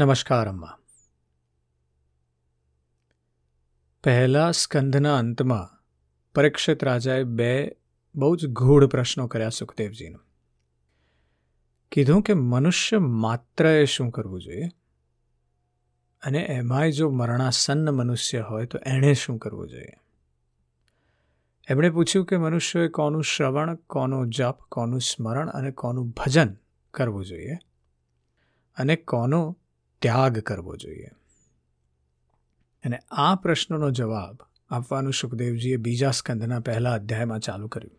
નમસ્કાર, અમ્મા. પહેલા સ્કંધના અંતમાં પરીક્ષિત રાજાએ બે બહુ જ ગૂઢ પ્રશ્નો કર્યા સુખદેવજીનું. કીધું કે મનુષ્ય માત્રએ શું કરવું જોઈએ? અને એમાંય જો મરણાસન્ન મનુષ્ય હોય તો એણે શું કરવું જોઈએ? એમણે પૂછ્યું કે મનુષ્યએ કોનું શ્રવણ, કોનું જપ, કોનું સ્મરણ અને કોનું ભજન કરવું જોઈએ? અને કોનો ત્યાગ કરવો જોઈએ. અને આ પ્રશ્નનો જવાબ આપવાનું સુખદેવજીએ બીજા સ્કંદના પહેલા અધ્યાયમાં ચાલુ કર્યું.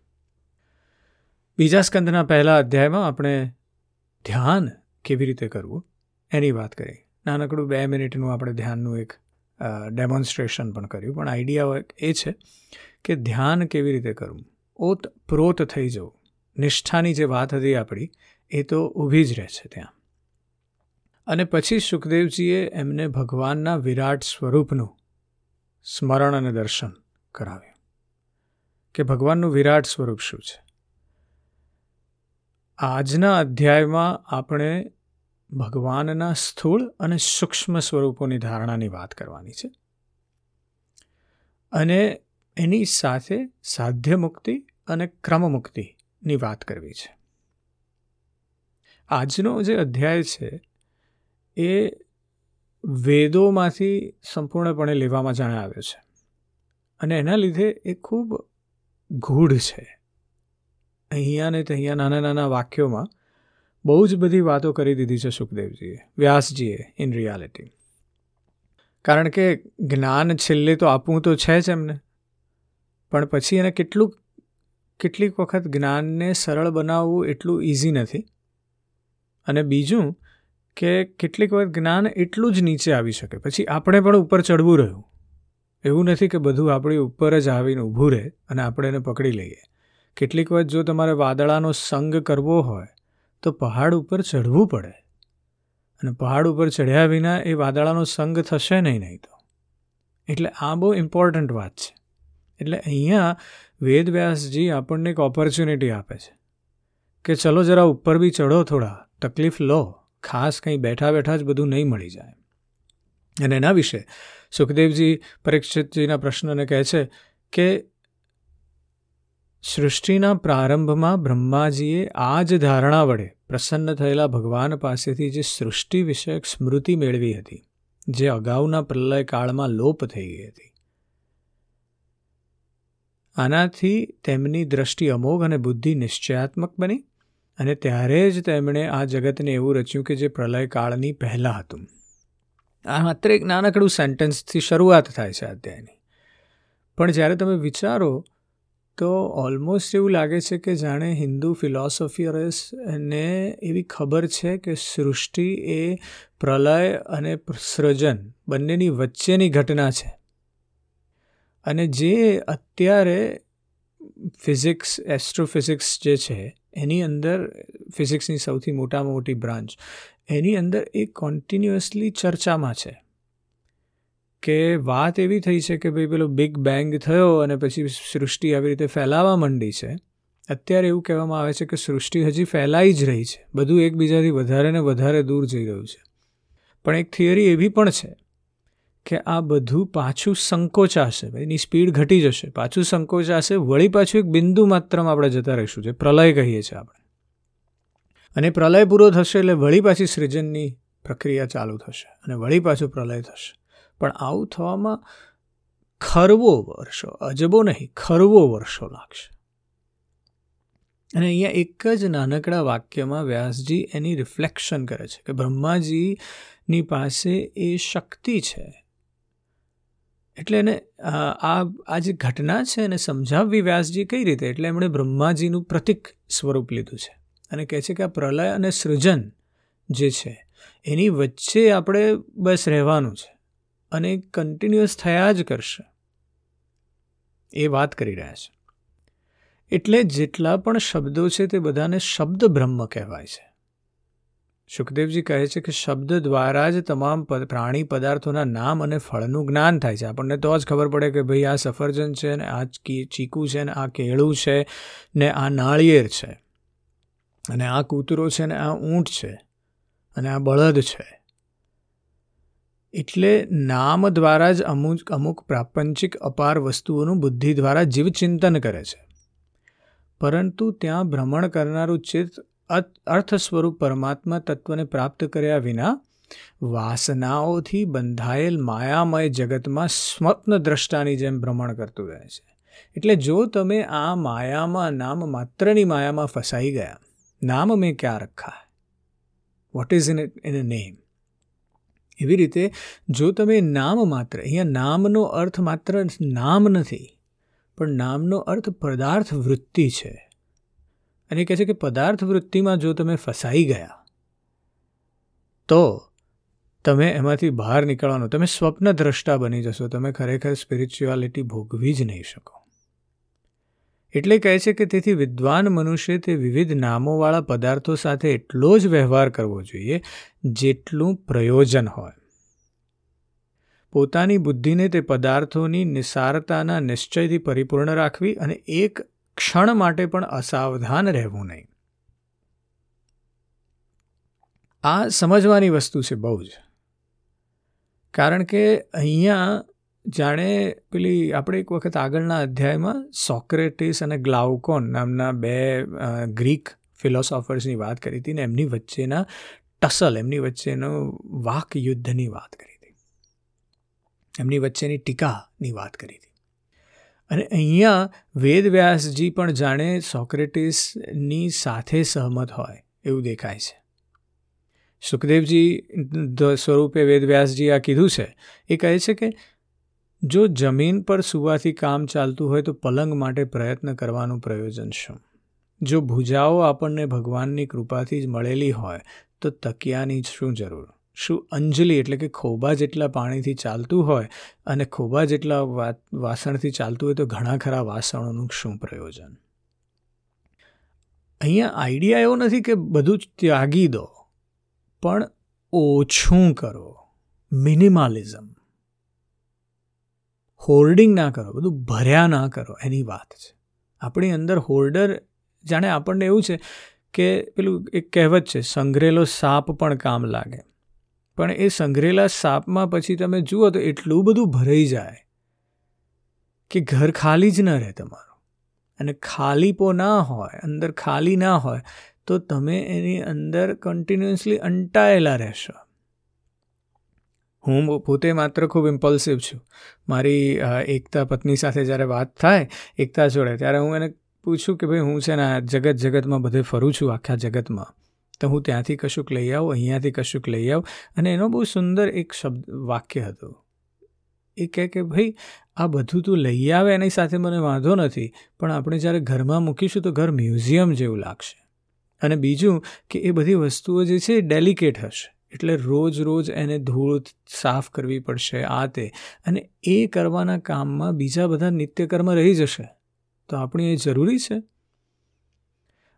બીજા સ્કંદના પહેલા અધ્યાયમાં આપણે ધ્યાન કેવી રીતે કરવું એની વાત કરી. નાનકડું બે મિનિટનું આપણે ધ્યાનનું એક ડેમોન્સ્ટ્રેશન પણ કર્યું. પણ આઈડિયા એ છે કે ધ્યાન કેવી રીતે કરવું? ઓત પ્રોત થઈ જવું. નિષ્ઠાની જે વાત હતી આપણી, એ તો ઊભી જ રહે છે ત્યાં. અને પછી સુખદેવજીએ એમને ભગવાનના વિરાટ સ્વરૂપનું સ્મરણ અને દર્શન કરાવ્યું કે ભગવાનનું વિરાટ સ્વરૂપ શું છે. આજના અધ્યાયમાં આપણે ભગવાનના સ્થૂળ અને સૂક્ષ્મ સ્વરૂપોની ધારણાની વાત કરવાની છે અને એની સાથે સાધ્ય મુક્તિ અને ક્રમ મુક્તિની વાત કરવી છે. આજનો જે અધ્યાય છે એ વેદોમાંથી સંપૂર્ણપણે લેવામાં જાણે આવે છે. અને એના લીધે એ ખૂબ ગૂઢ છે. અહીંયા ને ત્યાં નાના નાના વાક્યોમાં બહુ જ બધી વાતો કરી દીધી છે સુખદેવજીએ, વ્યાસજીએ ઇન રિયાલિટી કારણ કે જ્ઞાન છેલ્લે તો આપવું તો છે જ એમને. પણ પછી એને કેટલું કેટલીક વખત જ્ઞાનને સરળ બનાવવું એટલું ઇઝી નથી. અને બીજું કે કેટલીક વખત જ્ઞાન એટલું જ નીચે આવી શકે. પછી આપણે પણ ઉપર ચડવું રહ્યું. એવું નથી કે બધું આપણી ઉપર જ આવીને ઊભું રહે અને આપણે એને પકડી લઈએ. કેટલીક વખત જો તમારે વાદળાનો સંગ કરવો હોય, તો પહાડ ઉપર ચડવું પડે. અને પહાડ ઉપર ચડ્યા વિના એ વાદળાનો સંગ થશે નહીં નહીં તો. એટલે આ બહુ ઇમ્પોર્ટન્ટ વાત છે. એટલે અહીંયા વેદવ્યાસજી આપણને એક ઓપોર્ચ્યુનિટી આપે છે. કે ચલો જરા ઉપર બી ચઢો થોડા, તકલીફ લો. ખાસ કંઈ બેઠા બેઠા જ બધું નહીં મળી જાય. અને એના વિશે સુખદેવજી પરીક્ષિતજીના પ્રશ્નને કહે છે કે સૃષ્ટિના પ્રારંભમાં બ્રહ્માજીએ આ જ ધારણા વડે પ્રસન્ન થયેલા ભગવાન પાસેથી જે સૃષ્ટિ વિષયક સ્મૃતિ મેળવી હતી, જે અગાઉના પ્રલય કાળમાં લોપ થઈ ગઈ હતી. આનાથી તેમની દ્રષ્ટિ અમોઘ અને બુદ્ધિ નિશ્ચયાત્મક બની અને ત્યારે જ તેમણે આ જગતને એવું રચ્યું કે જે પ્રલય કાળની પહેલાં હતું. આ માત્ર એક નાનકડું સેન્ટેન્સથી શરૂઆત થાય છે અધ્યાયની. પણ જ્યારે તમે વિચારો, તો ઓલમોસ્ટ એવું લાગે છે કે જાણે હિન્દુ ફિલોસોફિયર્સને એવી ખબર છે કે સૃષ્ટિ એ પ્રલય અને સૃજન બંનેની વચ્ચેની ઘટના છે. અને જે અત્યારે ફિઝિક્સ, એસ્ટ્રોફિઝિક્સ જે છે એની અંદર, ફિઝિક્સની સૌથી મોટામાં મોટી બ્રાન્ચ, એની અંદર એ કોન્ટિન્યુઅસલી ચર્ચામાં છે કે વાત એવી થઈ છે કે ભાઈ પેલો બિગ બેંગ થયો અને પછી સૃષ્ટિ આવી રીતે ફેલાવા માંડી છે. અત્યારે એવું કહેવામાં આવે છે કે સૃષ્ટિ હજી ફેલાઈ જ રહી છે. બધું એકબીજાથી વધારે ને વધારે દૂર જઈ રહ્યું છે. પણ એક થિયરી એવી પણ છે કે આ બધું પાછું સંકોચાશે એની સ્પીડ ઘટી જશે. પાછું સંકોચાશે, વળી પાછું એક બિંદુ માત્રમાં આપણે જતા રહીશું, જે પ્રલય કહીએ છીએ આપણે. અને પ્રલય પૂરો થશે એટલે વળી પાછી સૃજનની પ્રક્રિયા ચાલુ થશે અને વળી પાછું પ્રલય થશે. પણ આવું થવામાં ખરવો વર્ષો, અજબો નહીં, ખરવો વર્ષો લાગશે. અને અહીંયા એક જ નાનકડા વાક્યમાં વ્યાસજી એની રિફ્લેક્શન કરે છે કે બ્રહ્માજીની પાસે એ શક્તિ છે એટલે એને આ આ જે ઘટના છે એને સમજાવવી વ્યાસજી કઈ રીતે? એટલે એમણે બ્રહ્માજીનું પ્રતિક સ્વરૂપ લીધું છે. અને કહે છે કે આ પ્રલય અને સૃજન જે છે, એની વચ્ચે આપણે બસ રહેવાનું છે અને કન્ટિન્યુઅસ થયા જ કરશે. એ વાત કરી રહ્યા છે. એટલે જેટલા પણ શબ્દો છે તે બધાને શબ્દ બ્રહ્મ કહેવાય છે. સુખદેવજી કહે છે કે શબ્દ દ્વારા જ તમામ પ્રાણી પદાર્થોના નામ અને ફળનું જ્ઞાન થાય છે. આપણને તો જ ખબર પડે કે ભાઈ આ સફરજન છે ને આ ચીકુ છે ને આ કેળું છે ને આ નાળિયેર છે અને આ કૂતરો છે ને આ ઊંટ છે અને આ બળદ છે. એટલે નામ દ્વારા જ અમુક અમુક પ્રાપંચિક અપાર વસ્તુઓનું બુદ્ધિ દ્વારા જીવચિંતન કરે છે. પરંતુ ત્યાં ભ્રમણ કરનારું ચિત્ત અર્થ સ્વરૂપ પરમાત્મા તત્વને પ્રાપ્ત કર્યા વિના વાસનાઓથી બંધાયેલ માયામય જગતમાં સ્વપ્ન દ્રષ્ટાની જેમ ભ્રમણ કરતું રહે છે. એટલે જો તમે આ માયામાં નામ માત્રની માયામાં ફસાઈ ગયા, નામ મેં ક્યાં રખા? What is in in a name એવી રીતે જો તમે નામ માત્ર, અહીંયા નામનો અર્થ માત્ર નામ નથી, પણ નામનો અર્થ પદાર્થ વૃત્તિ છે. અને કહે છે કે પદાર્થ વૃત્તિમાં જો તમે ફસાઈ ગયા, તો તમે એમાંથી બહાર નીકળવાનું, તમે સ્વપ્ન દ્રષ્ટા બની જશો, તમે ખરેખર સ્પિરિચ્યુઆલિટી ભોગવી જ નહીં શકો. એટલે કહે છે કે તેથી વિદ્વાન મનુષ્ય તે વિવિધ નામોવાળા પદાર્થો સાથે એટલો જ વ્યવહાર કરવો જોઈએ, જેટલું પ્રયોજન હોય. પોતાની બુદ્ધિને તે પદાર્થોની નિસારતાના નિશ્ચયથી પરિપૂર્ણ રાખવી અને એક ક્ષણ માટે પણ અસાવધાન રહેવું નહીં. આ સમજવાની વસ્તુ છે બહુ જ. કારણ કે અહીંયા જાણે પેલી આપણે એક વખત આગળના અધ્યાયમાં સોક્રેટિસ અને ગ્લાઉકોન નામના બે ગ્રીક ફિલોસોફર્સની વાત કરી હતી ને એમની વચ્ચેના ટસલ, એમની વચ્ચેનો વાક યુદ્ધની વાત કરી હતી. એમની વચ્ચેની ટીકાની વાત કરી હતી. અને અહીંયા વેદવ્યાસજી પણ જાણે સોક્રેટિસની સાથે સહમત હોય એવું દેખાય છે. સુખદેવજી સ્વરૂપે વેદવ્યાસજી આ કીધું છે. એ કહે છે કે જો જમીન પર સુવાથી કામ ચાલતું હોય તો પલંગ માટે પ્રયત્ન કરવાનું પ્રયોજન શું? જો ભૂજાઓ આપણને ભગવાનની કૃપાથી જ મળેલી હોય તો તકિયાની શું જરૂર? શું અંજલિ એટલે કે ખોબા જેટલા પાણીથી ચાલતું હોય અને ખોબા જેટલા વાસણથી ચાલતું હોય તો ઘણા ખરા વાસણોનું શું પ્રયોજન? અહીંયા આઈડિયા એવો નથી કે બધું જ ત્યાગી દો, પણ ઓછું કરો. મિનિમાલિઝમ. હોર્ડિંગ ના કરો, બધું ભર્યા ના કરો, એની વાત છે. આપણી અંદર હોર્ડર જાણે આપણને એવું છે કે પેલું એક કહેવત છે, સંઘરેલો સાપ પણ કામ લાગે. પણ એ સંઘરેલા સાપમાં પછી તમે જુઓ તો એટલું બધું ભરાઈ જાય કે ઘર ખાલી જ ન રહે તમારું. અને ખાલીપો ના હોય, અંદર ખાલી ના હોય, તો તમે એની અંદર કન્ટિન્યુઅસલી અંટાયેલા રહેશો. હું પોતે માત્ર ખૂબ ઇમ્પલ્સિવ છું. મારી એકતા પત્ની સાથે જ્યારે વાત થાય, એકતા જોડે, ત્યારે હું એને પૂછું કે ભાઈ હું છે ને જગત જગતમાં બધે ફરું છું, આખા જગતમાં. તો હું ત્યાંથી કશુંક લઈ આવું, અહીંયાથી કશુંક લઈ આવું. અને એનો બહુ સુંદર એક શબ્દ, વાક્ય હતું. એ કહે કે, ભાઈ, આ બધું તું લઈ આવે એની સાથે મને વાંધો નથી, પણ આપણે જ્યારે ઘરમાં મૂકીશું તો ઘર મ્યુઝિયમ જેવું લાગશે. અને બીજું કે એ બધી વસ્તુઓ જે છે એ ડેલિકેટ હશે. એટલે રોજ રોજ એને ધૂળ સાફ કરવી પડશે આ તે. અને એ કરવાના કામમાં બીજા બધા નિત્યકર્મ રહી જશે. તો આપણી એ જરૂરી છે?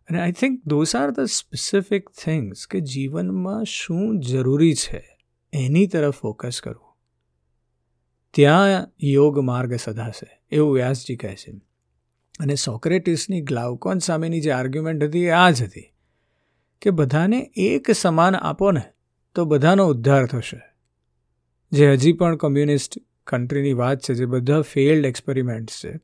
અને I think those are the specific things કે જીવનમાં શું જરૂરી છે એની તરફ ફોકસ કરવું. ત્યાં યોગ માર્ગ સધાશે, એવું વ્યાસજી કહે છે. અને સોક્રેટિસની ગ્લાઉકોન સામેની જે આર્ગ્યુમેન્ટ હતી એ આ જ હતી કે બધાને એક સમાન આપો ને તો બધાનો ઉદ્ધાર થશે. જે હજી પણ કમ્યુનિસ્ટ કન્ટ્રીની વાત છે, જે બધા ફેલ્ડ એક્સપેરિમેન્ટ્સ છે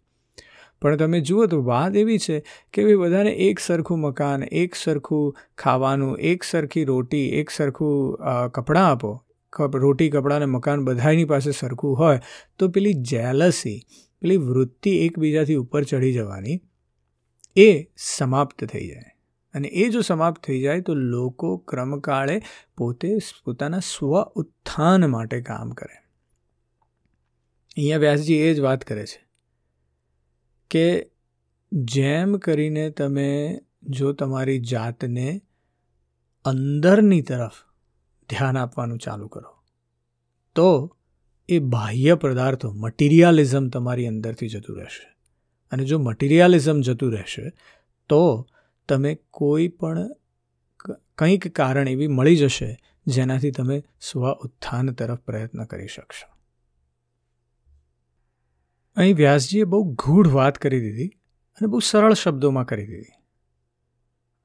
પણ તમે જુઓ તો વાત એવી છે કે ભાઈ બધાને એક સરખું મકાન, એક સરખું ખાવાનું, એક સરખી રોટી, એક સરખું કપડાં આપો. રોટી, કપડાં અને મકાન બધાની પાસે સરખું હોય તો પેલી જેલસી પેલી વૃત્તિ એકબીજાથી ઉપર ચડી જવાની એ સમાપ્ત થઈ જાય. અને એ જો સમાપ્ત થઈ જાય તો લોકો ક્રમકાળે પોતે પોતાના સ્વ ઉત્થાન માટે કામ કરે. અહીંયા વ્યાસજી એ જ વાત કરે છે. કે જેમ કરીને તમે જો તમારી જાતને અંદરની તરફ ધ્યાન આપવાનું ચાલુ કરો, તો એ બાહ્ય પદાર્થો, મટીરિયાલિઝમ તમારી અંદરથી જતું રહેશે. અને જો મટીરિયાલિઝમ જતું રહેશે, તો તમે કોઈ પણ કંઈક કારણ એવી મળી જશે જેનાથી તમે સ્વ ઉત્થાન તરફ પ્રયત્ન કરી શકશો. અહીં વ્યાસજીએ બહુ ગૂઢ વાત કરી દીધી અને બહુ સરળ શબ્દોમાં કરી દીધી.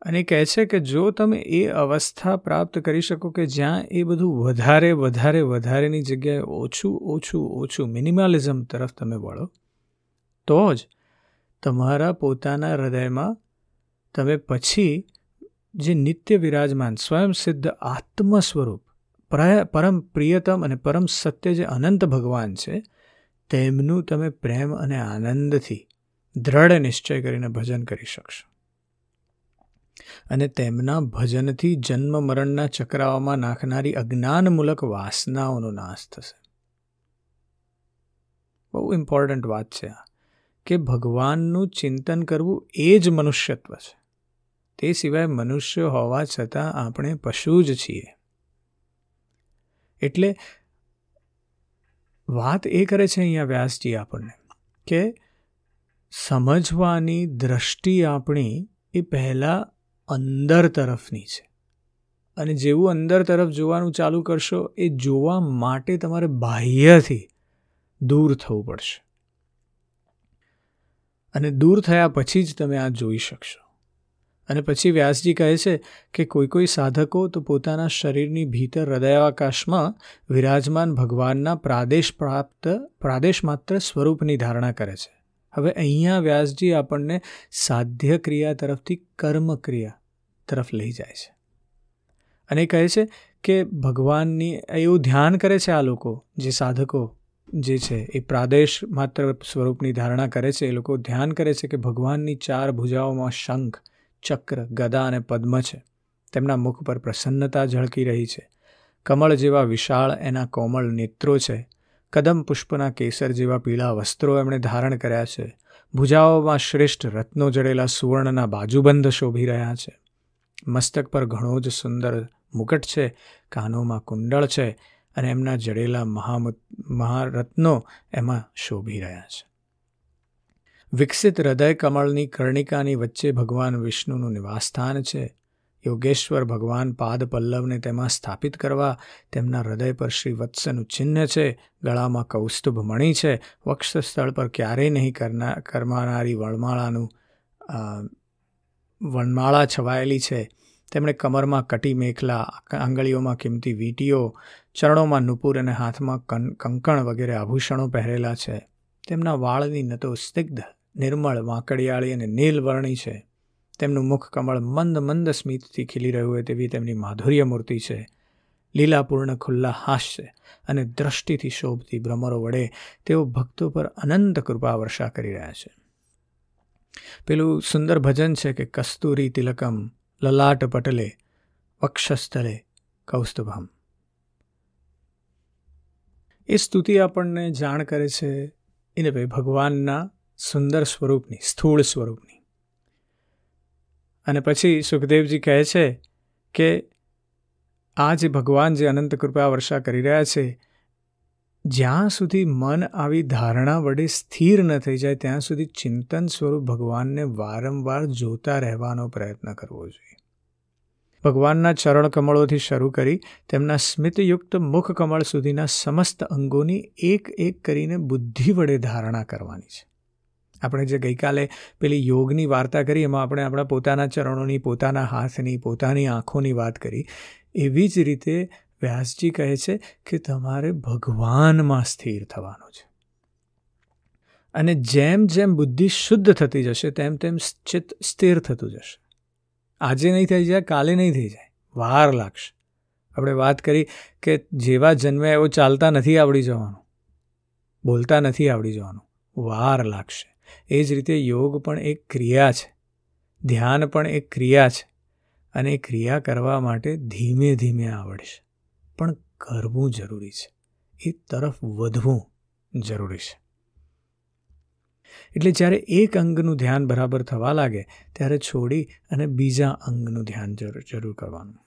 અને કહે છે કે જો તમે એ અવસ્થા પ્રાપ્ત કરી શકો કે જ્યાં એ બધું વધારે વધારે, વધારેની જગ્યાએ ઓછું ઓછું ઓછું મિનિમાલિઝમ તરફ તમે વળો, તો જ તમારા પોતાના હૃદયમાં તમે પછી જે નિત્ય વિરાજમાન સ્વયં સિદ્ધ આત્મ સ્વરૂપ પરમ પ્રિયતમ અને પરમ સત્ય જે અનંત ભગવાન છે તેમનું તમે પ્રેમ અને આનંદથી દ્રઢ નિશ્ચય કરીને ભજન કરી શકશો. અને તેમના ભજનથી જન્મ મરણના ચક્રાઓમાં નાખનારી અજ્ઞાનમૂલક વાસનાઓનો નાશ થશે. બહુ ઇમ્પોર્ટન્ટ વાત છે આ, કે ભગવાનનું ચિંતન કરવું એ જ મનુષ્યત્વ છે. તે સિવાય મનુષ્ય હોવા છતાં આપણે પશુ જ છીએ. એટલે વાત એ કરે છે અહીંયા વ્યાસજી આપણને કે સમજવાની દ્રષ્ટિ આપણી એ પહેલાં અંદર તરફની છે. અને જેવું અંદર તરફ જોવાનું ચાલુ કરશો એ જોવા માટે તમારે બાહ્યથી દૂર થવું પડશે. અને દૂર થયા પછી જ તમે આ જોઈ શકશો. અને પછી વ્યાસજી કહે છે કે કોઈ કોઈ સાધકો તો પોતાના શરીરની ભીતર હૃદયાવકાશમાં વિરાજમાન ભગવાનના પ્રાદેશ પ્રાપ્ત, પ્રાદેશ માત્ર સ્વરૂપની ધારણા કરે છે. હવે અહીંયા વ્યાસજી આપણને સાધ્ય ક્રિયા તરફથી કર્મ ક્રિયા તરફ લઈ જાય છે. અને કહે છે કે ભગવાનની, એવું ધ્યાન કરે છે આ લોકો, જે સાધકો જે છે, એ પ્રાદેશ માત્ર સ્વરૂપની ધારણા કરે છે, એ લોકો ધ્યાન કરે છે કે ભગવાનની ચાર ભુજાઓમાં શંખ ચક્ર, ગદા અને પદ્મ છે. તેમના મુખ પર પ્રસન્નતા ઝળકી રહી છે. કમળ જેવા વિશાળ એના કોમળ નેત્રો છે. કદમ પુષ્પના કેસર જેવા પીળા વસ્ત્રો એમણે ધારણ કર્યા છે. ભુજાઓમાં શ્રેષ્ઠ રત્નો જડેલા સુવર્ણના બાજુબંધ શોભી રહ્યા છે. મસ્તક પર ઘણો જ સુંદર મુકટ છે. કાનોમાં કુંડળ છે અને એમના જડેલા મહામુત, મહારત્નો એમાં શોભી રહ્યા છે. વિકસિત હૃદય કમળની કર્ણિકાની વચ્ચે ભગવાન વિષ્ણુનું નિવાસસ્થાન છે. યોગેશ્વર ભગવાન પાદ પલ્લવને તેમાં સ્થાપિત કરવા તેમના હૃદય પર શ્રી વત્સનું ચિહ્ન છે. ગળામાં કૌસ્તુભ મણી છે. વક્ષ સ્થળ પર ક્યારેય નહીં કરનાર કરમાનારી વણમાળાનું વનમાળા છવાયેલી છે. તેમણે કમરમાં કટી મેખલા આંગળીઓમાં કિંમતી વીટીઓ, ચરણોમાં નુપુર અને હાથમાં કંકણ વગેરે આભૂષણો પહેરેલા છે. તેમના વાળની નતો સ્નિગ્ધ નિર્મળ, વાંકડિયાળી અને નીલવર્ણી છે. તેમનું મુખ કમળ મંદ મંદ સ્મિતથી ખીલી રહ્યું હોય તેવી તેમની માધુર્ય મૂર્તિ છે. લીલાપૂર્ણ ખુલ્લા હાસ્ય અને દ્રષ્ટિથી શોભતી ભ્રમરો વડે તેઓ ભક્તો પર અનંત કૃપા વર્ષા કરી રહ્યા છે. પેલું સુંદર ભજન છે કે કસ્તુરી તિલકમ, લલાટ પટલે, વક્ષસ્થલે, કૌસ્તુભમ. એ સ્તુતિ આપણને જાણ કરે છે એને ભાઈ ભગવાનના સુંદર સ્વરૂપની, સ્થૂળ સ્વરૂપની. અને પછી સુખદેવજી કહે છે કે, આ જે ભગવાન જે અનંત કૃપા વર્ષા કરી રહ્યા છે, જ્યાં સુધી મન આવી ધારણા વડે સ્થિર ન થઈ જાય, ત્યાં સુધી ચિંતન સ્વરૂપ ભગવાનને વારંવાર જોતા રહેવાનો પ્રયત્ન કરવો જોઈએ. ભગવાનના ચરણ કમળોથી શરૂ કરી, તેમના સ્મિતયુક્ત મુખ કમળ સુધીના સમસ્ત અંગોની એક એક કરીને બુદ્ધિ વડે ધારણા કરવાની છે. આપણે જે ગઈકાલે પેલી યોગની વાર્તા કરી, એમાં આપણે આપણા પોતાના ચરણોની, પોતાના હાથની, પોતાની આંખોની વાત કરી, એવી જ રીતે વ્યાસજી કહે છે કે તમારે ભગવાનમાં સ્થિર થવાનું છે. અને જેમ જેમ બુદ્ધિ શુદ્ધ થતી જશે, તેમ તેમ ચિત્ત સ્થિર થતું જશે. આજે નહીં થઈ જાય, કાલે નહીં થઈ જાય, વાર લાગશે. આપણે વાત કરી કે જેવા જન્મે એવો ચાલતા નથી આવડી જવાનું, બોલતા નથી આવડી જવાનું, વાર લાગશે. એ જ રીતે યોગ પણ એક ક્રિયા છે. ધ્યાન પણ એક ક્રિયા છે અને એ ક્રિયા કરવા માટે ધીમે ધીમે આવડશે. પણ કરવું જરૂરી છે. એ તરફ વધવું જરૂરી છે. એટલે જ્યારે એક અંગનું ધ્યાન બરાબર થવા લાગે, ત્યારે છોડી અને બીજા અંગનું ધ્યાન જરૂર કરવાનું.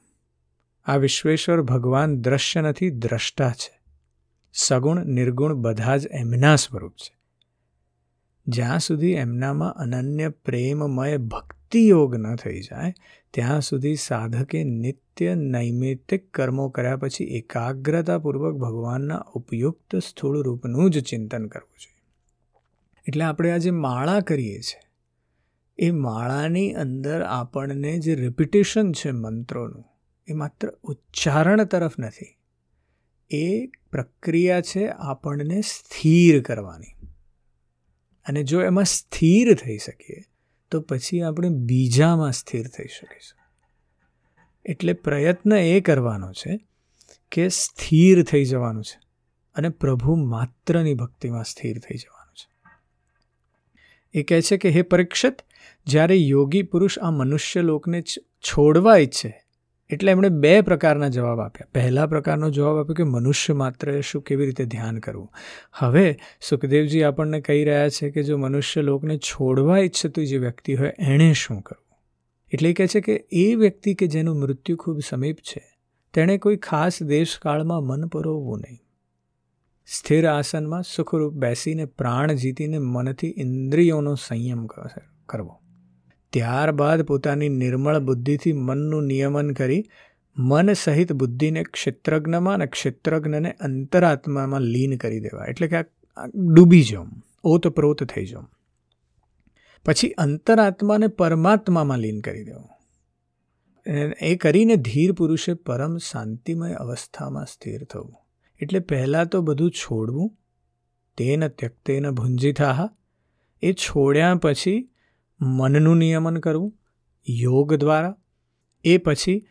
આ વિશ્વેશ્વર ભગવાન દ્રશ્ય નથી, દ્રષ્ટા છે. સગુણ, નિર્ગુણ બધા જ એમના સ્વરૂપ છે. જ્યાં સુધી એમનામાં અનન્ય પ્રેમમય ભક્તિ યોગ ન થઈ જાય, ત્યાં સુધી સાધકે નિત્ય નૈમિત્તિક કર્મો કર્યા પછી એકાગ્રતાપૂર્વક ભગવાનના ઉપયુક્ત સ્થૂળ રૂપનું જ ચિંતન કરવું જોઈએ. એટલે આપણે આજે માળા કરીએ છીએ, એ માળાની અંદર આપણને જે રિપિટેશન છે મંત્રોનું, એ માત્ર ઉચ્ચારણ તરફ નથી. એ પ્રક્રિયા છે આપણને સ્થિર કરવાની. અને જો એમાં સ્થિર થઈ શકીએ, તો પછી આપણે બીજામાં સ્થિર થઈ શકીશું. એટલે પ્રયત્ન એ કરવાનો છે કે સ્થિર થઈ જવાનું છે અને પ્રભુ માત્રની ભક્તિમાં સ્થિર થઈ જવાનું છે. એ કહે છે કે, હે પરીક્ષિત, જ્યારે યોગી પુરુષ આ મનુષ્ય લોકને છોડવા ઈચ્છે એટલે એમણે બે પ્રકારના જવાબ આપ્યા. પહેલા પ્રકારનો જવાબ આપ્યો કે મનુષ્ય માત્ર શું કેવી રીતે ધ્યાન કરવું? હવે સુખદેવજી આપણને કહી રહ્યા છે કે જો મનુષ્ય લોકને છોડવા ઈચ્છતું જે વ્યક્તિ હોય એણે શું કરવું? એટલે કહે છે કે એ વ્યક્તિ કે જેનું મૃત્યુ ખૂબ સમીપ છે, તેણે કોઈ ખાસ દેશકાળમાં મન પરોવવું નહીં. સ્થિર આસનમાં સુખરૂપ બેસીને પ્રાણ જીતીને મનથી ઇન્દ્રિયોનો સંયમ કરવો. ત્યારબાદ પોતાની નિર્મળ બુદ્ધિથી મનનું નિયમન કરી, મન સહિત બુદ્ધિને ક્ષેત્રજ્ઞમાં અને ક્ષેત્રજ્ઞને અંતરાત્મામાં લીન કરી દેવા. એટલે કે આ ડૂબી જાઉં ઓતપ્રોત થઈ જાઉં પછી અંતરાત્માને પરમાત્મામાં લીન કરી દેવું. એ કરીને ધીર પુરુષે પરમ શાંતિમય અવસ્થામાં સ્થિર થવું. એટલે પહેલાં તો બધું છોડવું, તેન ત્યક્તેન ભુંજિથાહ એ છોડ્યા પછી મનનું નિયમન કરવું, યોગ દ્વારા, એ પછી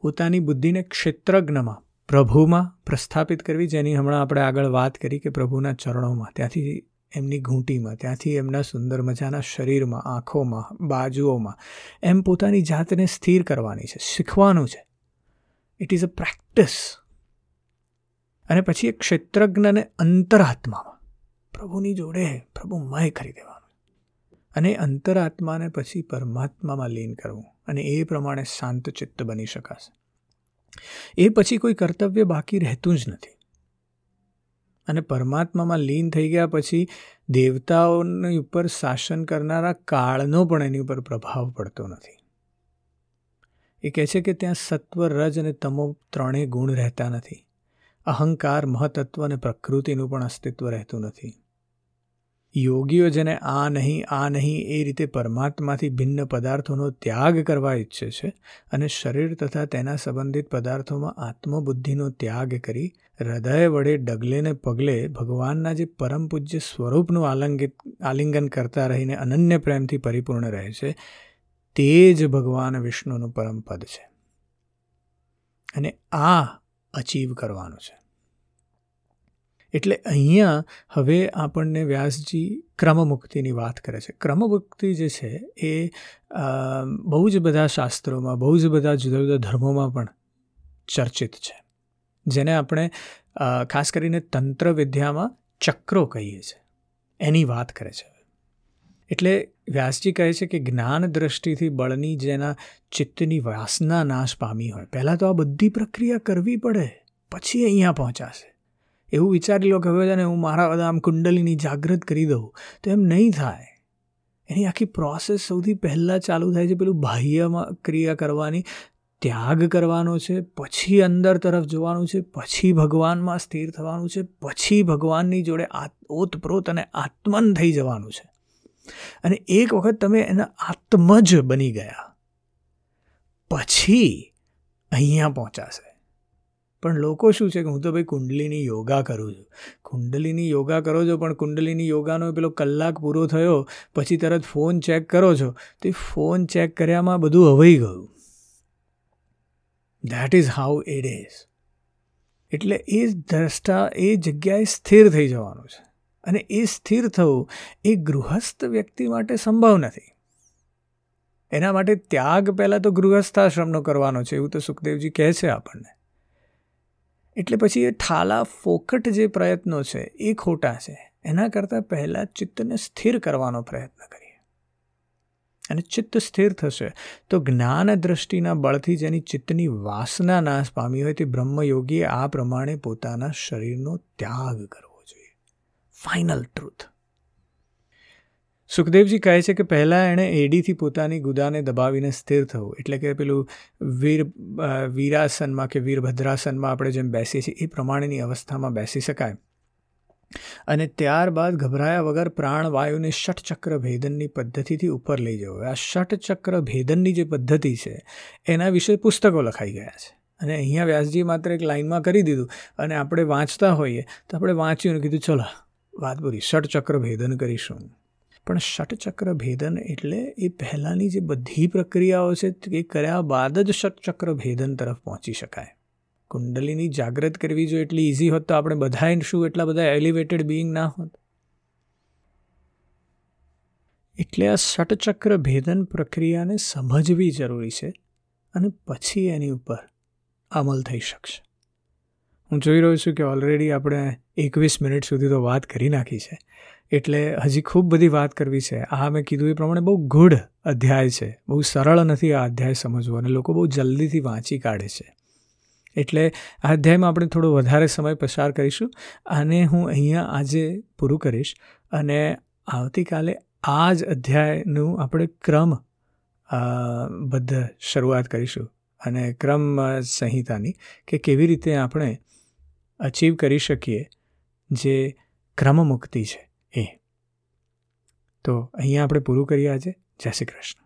પોતાની બુદ્ધિને ક્ષેત્રજ્ઞમાં, પ્રભુમાં પ્રસ્થાપિત કરવી, જેની હમણાં આપણે આગળ વાત કરી કે પ્રભુના ચરણોમાં, ત્યાંથી એમની ઘૂંટીમાં, ત્યાંથી એમના સુંદર મજાના શરીરમાં, આંખોમાં, બાજુઓમાં, એમ પોતાની જાતને સ્થિર કરવાની છે, શીખવાનું છે. ઇટ ઇઝ અ પ્રેક્ટિસ અને પછી એ ક્ષેત્રજ્ઞને અંતરાત્મામાં, પ્રભુની જોડે પ્રભુમય કરી દેવા અને અંતરાત્માને પછી પરમાત્મામાં લીન કરવું અને એ પ્રમાણે શાંત ચિત્ત બની શકાશે. એ પછી કોઈ કર્તવ્ય બાકી રહેતું જ નથી. અને પરમાત્મામાં લીન થઈ ગયા પછી દેવતાઓની ઉપર શાસન કરનારા કાળનો પણ એની ઉપર પ્રભાવ પડતો નથી. એ કહે છે કે ત્યાં સત્વ રજ અને તમો ત્રણેય ગુણ રહેતા નથી. અહંકાર, મહતત્વ અને પ્રકૃતિનું પણ અસ્તિત્વ રહેતું નથી. યોગીઓ જેને આ નહીં આ નહીં એ રીતે પરમાત્માથી ભિન્ન પદાર્થોનો ત્યાગ કરવા ઈચ્છે છે અને શરીર તથા તેના સંબંધિત પદાર્થોમાં આત્મબુદ્ધિનો ત્યાગ કરી હૃદય વડે ડગલે પગલે ભગવાનના જે પરમ પૂજ્ય સ્વરૂપનું આલંગિત, આલિંગન કરતા રહીને અનન્ય પ્રેમથી પરિપૂર્ણ રહે છે, તે જ ભગવાન વિષ્ણુનું પરમ પદ છે. અને આ અચીવ કરવાનું છે. એટલે અહીંયા હવે આપણને વ્યાસજી ક્રમમુક્તિની વાત કરે છે. ક્રમમુક્તિ જે છે એ બહુ જ બધા શાસ્ત્રોમાં, બહુ જ બધા જુદા જુદા ધર્મોમાં પણ ચર્ચિત છે. જેને આપણે ખાસ કરીને તંત્ર વિદ્યામાં ચક્રો કહીએ છીએ એની વાત કરે છે. એટલે વ્યાસજી કહે છે કે જ્ઞાન દ્રષ્ટિથી બળની જેના ચિત્તની વાસના નાશ પામી હોય. પહેલાં તો આ બધી પ્રક્રિયા કરવી પડે, પછી અહીંયા પહોંચાશે. એવું વિચારી લો કે હવે છે હું મારા બધા આમ કુંડલીની જાગૃત કરી દઉં, તો એમ નહીં થાય. એની આખી પ્રોસેસ સૌથી પહેલાં ચાલુ થાય છે પેલું બાહ્યમાં ક્રિયા કરવાની, ત્યાગ કરવાનો છે, પછી અંદર તરફ જોવાનું છે, પછી ભગવાનમાં સ્થિર થવાનું છે, પછી ભગવાનની જોડે ઓતપ્રોત અને આત્મન થઈ જવાનું છે. અને એક વખત તમે એના આત્મજ બની ગયા. પછી અહીંયા પહોંચાશે. પણ લોકો શું છે કે હું તો ભાઈ કુંડલીની યોગા કરું છું. કુંડલીની યોગા કરો છો, પણ કુંડલીની યોગાનો પેલો કલાક પૂરો થયો, પછી તરત ફોન ચેક કરો છો, તો ફોન ચેક કર્યામાં બધું હવાઈ ગયું. That is how it is એટલે એ દ્રષ્ટા, એ જગ્યાએ સ્થિર થઈ જવાનું છે. અને એ સ્થિર થવું એ ગૃહસ્થ વ્યક્તિ માટે સંભવ નથી. એના માટે ત્યાગ પહેલાં તો ગૃહસ્થાશ્રમનો કરવાનો છે, એવું તો સુખદેવજી કહે છે આપણને. એટલે પછી એ ઠાલા ફોકટ જે પ્રયત્નો છે, એ ખોટા છે. એના કરતાં પહેલાં ચિત્તને સ્થિર કરવાનો પ્રયત્ન કરીએ. અને ચિત્ત સ્થિર થશે તો જ્ઞાન દ્રષ્ટિના બળથી જેની ચિત્તની વાસના નાશ પામી હોય તે બ્રહ્મયોગીએ આ પ્રમાણે પોતાના શરીરનો ત્યાગ કરવો જોઈએ. ફાઇનલ ટ્રુથ સુખદેવજી કહે છે કે પહેલાં એણે એડીથી પોતાની ગુદાને દબાવીને સ્થિર થવું. એટલે કે પેલું વીર વીરાસનમાં કે વીરભદ્રાસનમાં આપણે જેમ બેસીએ છીએ, એ પ્રમાણેની અવસ્થામાં બેસી શકાય. અને ત્યારબાદ ગભરાયા વગર પ્રાણવાયુને ષટચક્ર ભેદનની પદ્ધતિથી ઉપર લઈ જવો. આ ષટચક્ર ભેદનની જે પદ્ધતિ છે, એના વિશે પુસ્તકો લખાઈ ગયા છે. અને અહીંયા વ્યાસજી માત્ર એક લાઇનમાં કરી દીધું. અને આપણે વાંચતા હોઈએ તો આપણે વાંચ્યું કીધું, ચલો, વાત પૂરી. ષટચક્ર ભેદન કરીશું. પણ ષટચક્ર ભેદન એટલે એ પહેલાંની જે બધી પ્રક્રિયાઓ છે એ કર્યા બાદ જ ષટચક્ર ભેદન તરફ પહોંચી શકાય. કુંડલીની જાગૃત કરવી જો એટલી ઇઝી હોત તો આપણે બધાએ શું એટલા બધા એલિવેટેડ બિઈંગ ના હોત. એટલે આ ષટચક્ર ભેદન પ્રક્રિયાને સમજવી જરૂરી છે અને પછી એની ઉપર અમલ થઈ શકશે. હું જોઈ રહ્યો છું કે ઓલરેડી આપણે એકવીસ મિનિટ સુધી તો વાત કરી નાખી છે. એટલે હજી ખૂબ બધી વાત કરવી છે. આ મેં કીધું એ પ્રમાણે બહુ ગુઢ અધ્યાય છે. બહુ સરળ નથી આ અધ્યાય સમજવો અને લોકો બહુ જલ્દીથી વાંચી કાઢે છે. એટલે આ અધ્યાયમાં આપણે થોડો વધારે સમય પસાર કરીશું અને હું અહીંયા આજે પૂરું કરીશ અને આવતીકાલે આ જ અધ્યાયનું આપણે ક્રમ બદ્ધ શરૂઆત કરીશું. અને ક્રમ સંહિતાની કે કેવી રીતે આપણે અચીવ કરી શકીએ, જે ક્રમમુક્તિ છે એ. તો અહીંયા આપણે પૂરું કરીએ આજે. જય શ્રી કૃષ્ણ.